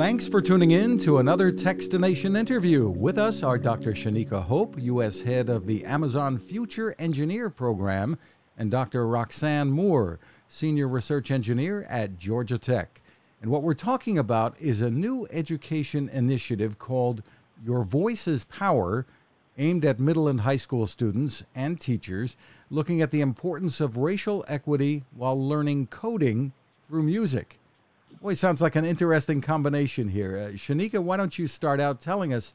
Thanks for tuning in to another Techstination interview. With us are Dr. Shanika Hope, U.S. Head of the Amazon Future Engineer Program, and Dr. Roxanne Moore, Senior Research Engineer at Georgia Tech. And what we're talking about is a new education initiative called Your Voice is Power, aimed at middle and high school students and teachers, looking at the importance of racial equity while learning coding through music. Boy, sounds like an interesting combination here. Uh, Shanika, why don't you start out telling us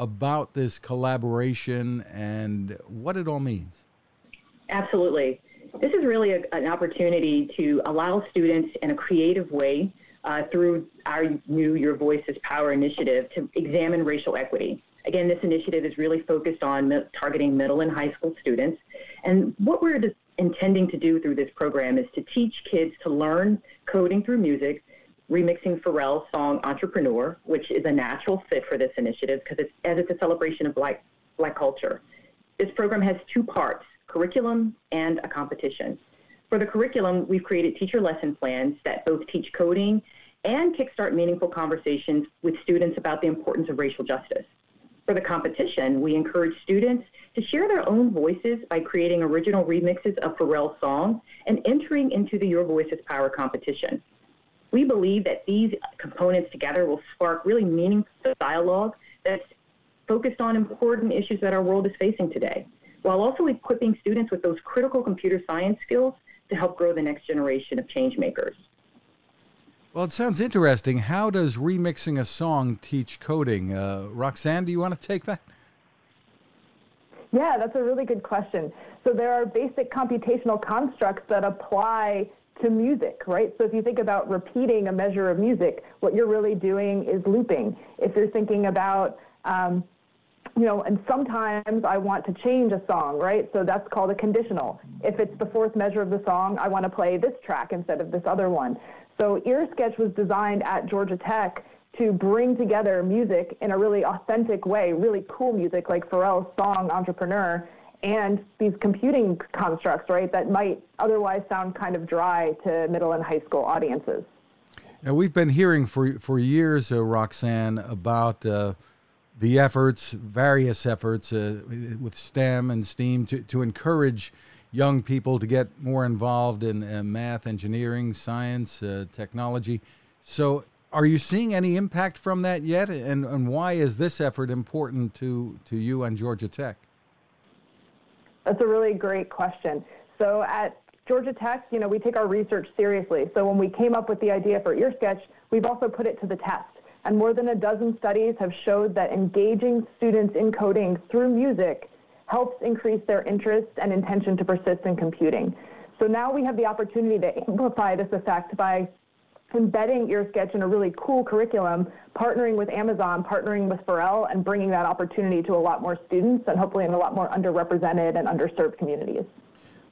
about this collaboration and what it all means? Absolutely. This is really a, an opportunity to allow students in a creative way uh, through our new Your Voice is Power initiative to examine racial equity. Again, this initiative is really focused on targeting middle and high school students. And what we're intending to do through this program is to teach kids to learn coding through music, remixing Pharrell's song Entrepreneur, which is a natural fit for this initiative because it's as it's a celebration of black black culture. This program has two parts, curriculum and a competition. For the curriculum, we've created teacher lesson plans that both teach coding and kickstart meaningful conversations with students about the importance of racial justice. For the competition, we encourage students to share their own voices by creating original remixes of Pharrell's song and entering into the Your Voice is Power competition. We believe that these components together will spark really meaningful dialogue that's focused on important issues that our world is facing today, while also equipping students with those critical computer science skills to help grow the next generation of change makers. Well, it sounds interesting. How does remixing a song teach coding? Uh, Roxanne, do you want to take that? Yeah, that's a really good question. So there are basic computational constructs that apply to music, right? So if you think about repeating a measure of music, what you're really doing is looping. If you're thinking about, um, you know, and sometimes I want to change a song, right? So that's called a conditional. If it's the fourth measure of the song, I want to play this track instead of this other one. So EarSketch was designed at Georgia Tech to bring together music in a really authentic way, really cool music like Pharrell's song Entrepreneur, and these computing constructs, right, that might otherwise sound kind of dry to middle and high school audiences. Now, we've been hearing for, for years, uh, Roxanne, about uh, the efforts, various efforts uh, with STEM and STEAM to, to encourage young people to get more involved in uh, math, engineering, science, uh, technology. So, are you seeing any impact from that yet? And, and why is this effort important to, to you and Georgia Tech? That's a really great question. So, at Georgia Tech, you know, we take our research seriously. So, when we came up with the idea for EarSketch, we've also put it to the test. And more than a dozen studies have showed that engaging students in coding through music helps increase their interest and intention to persist in computing. So now we have the opportunity to amplify this effect by embedding EarSketch in a really cool curriculum, partnering with Amazon, partnering with Pharrell, and bringing that opportunity to a lot more students and hopefully in a lot more underrepresented and underserved communities.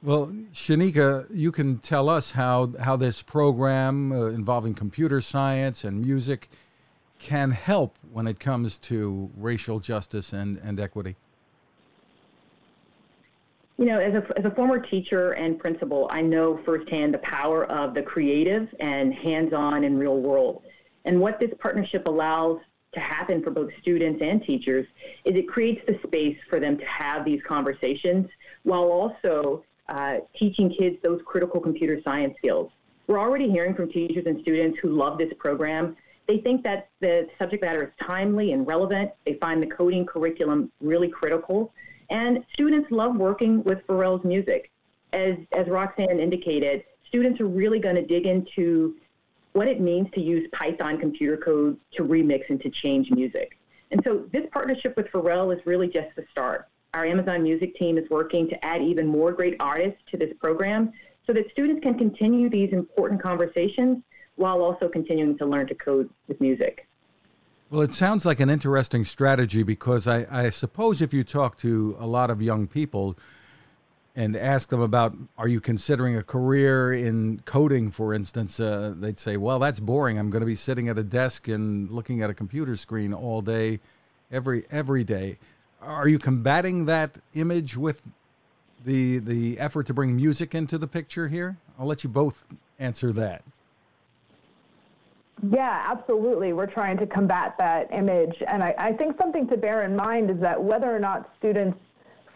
Well, Shanika, you can tell us how, how this program uh, involving computer science and music can help when it comes to racial justice and, and equity. You know, as a, as a former teacher and principal, I know firsthand the power of the creative and hands on and real world. And what this partnership allows to happen for both students and teachers is it creates the space for them to have these conversations while also uh, teaching kids those critical computer science skills. We're already hearing from teachers and students who love this program. They think that the subject matter is timely and relevant. They find the coding curriculum really critical. And students love working with Pharrell's music. As, as Roxanne indicated, students are really going to dig into what it means to use Python computer code to remix and to change music. And so this partnership with Pharrell is really just the start. Our Amazon Music team is working to add even more great artists to this program so that students can continue these important conversations while also continuing to learn to code with music. Well, it sounds like an interesting strategy because I, I, suppose if you talk to a lot of young people and ask them about, are you considering a career in coding, for instance, uh, they'd say, well, that's boring. I'm going to be sitting at a desk and looking at a computer screen all day, every every day. Are you combating that image with the the effort to bring music into the picture here? I'll let you both answer that. Yeah, absolutely. We're trying to combat that image. And I, I think something to bear in mind is that whether or not students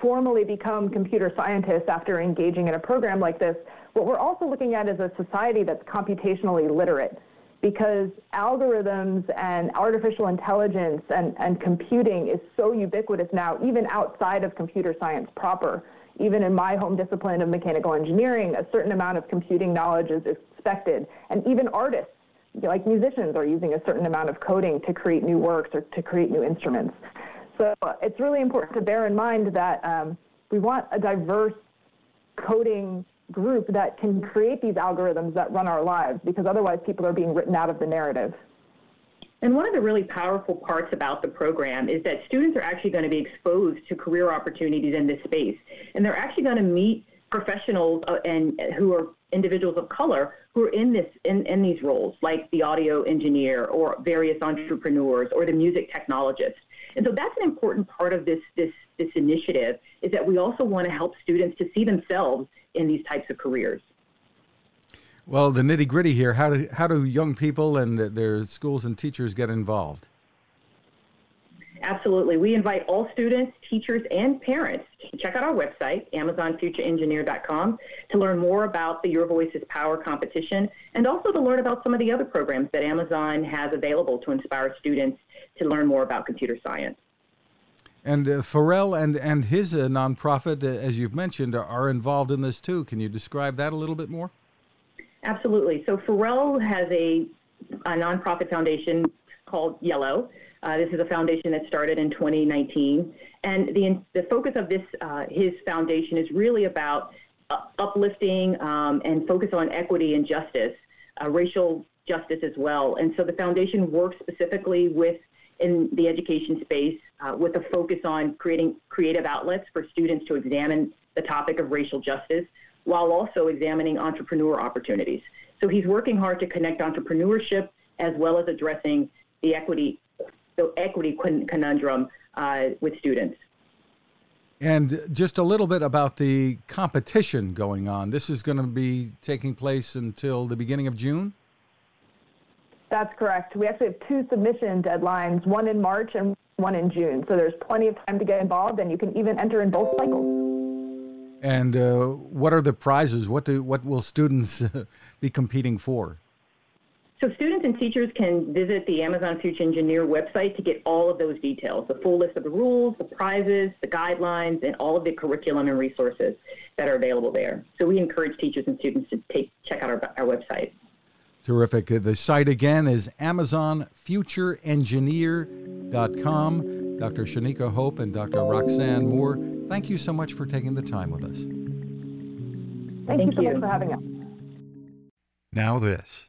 formally become computer scientists after engaging in a program like this, what we're also looking at is a society that's computationally literate because algorithms and artificial intelligence and, and computing is so ubiquitous now, even outside of computer science proper. Even in my home discipline of mechanical engineering, a certain amount of computing knowledge is expected. And even artists, like musicians, are using a certain amount of coding to create new works or to create new instruments. So it's really important to bear in mind that um, we want a diverse coding group that can create these algorithms that run our lives because otherwise people are being written out of the narrative. And one of the really powerful parts about the program is that students are actually going to be exposed to career opportunities in this space. And they're actually going to meet professionals uh, and who are individuals of color who are in this in, in these roles, like the audio engineer or various entrepreneurs or the music technologist. And so that's an important part of this this this initiative is that we also want to help students to see themselves in these types of careers. Well, the nitty gritty here how do, how do young people and their schools and teachers get involved? Absolutely. We invite all students, teachers, and parents to check out our website, AmazonFutureEngineer.com, to learn more about the Your Voice is Power competition and also to learn about some of the other programs that Amazon has available to inspire students to learn more about computer science. And uh, Pharrell and, and his uh, nonprofit, uh, as you've mentioned, are, are involved in this too. Can you describe that a little bit more? Absolutely. So Pharrell has a, a nonprofit foundation called Yellow. Uh, this is a foundation that started in 2019, and the the focus of this uh, his foundation is really about uh, uplifting um, and focus on equity and justice, uh, racial justice as well. And so the foundation works specifically with in the education space uh, with a focus on creating creative outlets for students to examine the topic of racial justice while also examining entrepreneur opportunities. So he's working hard to connect entrepreneurship as well as addressing the equity, the equity conundrum uh, with students. And just a little bit about the competition going on. This is going to be taking place until the beginning of June? That's correct. We actually have two submission deadlines, one in March and one in June. So there's plenty of time to get involved, and you can even enter in both cycles. And uh, what are the prizes? What do what will students be competing for? So students and teachers can visit the Amazon Future Engineer website to get all of those details, the full list of the rules, the prizes, the guidelines, and all of the curriculum and resources that are available there. So we encourage teachers and students to take check out our, our website. Terrific. Uh, the site again is AmazonFutureEngineer.com. Dr. Shanika Hope and Dr. Roxanne Moore, thank you so much for taking the time with us. Thank, thank you so you. much for having us. Now, this.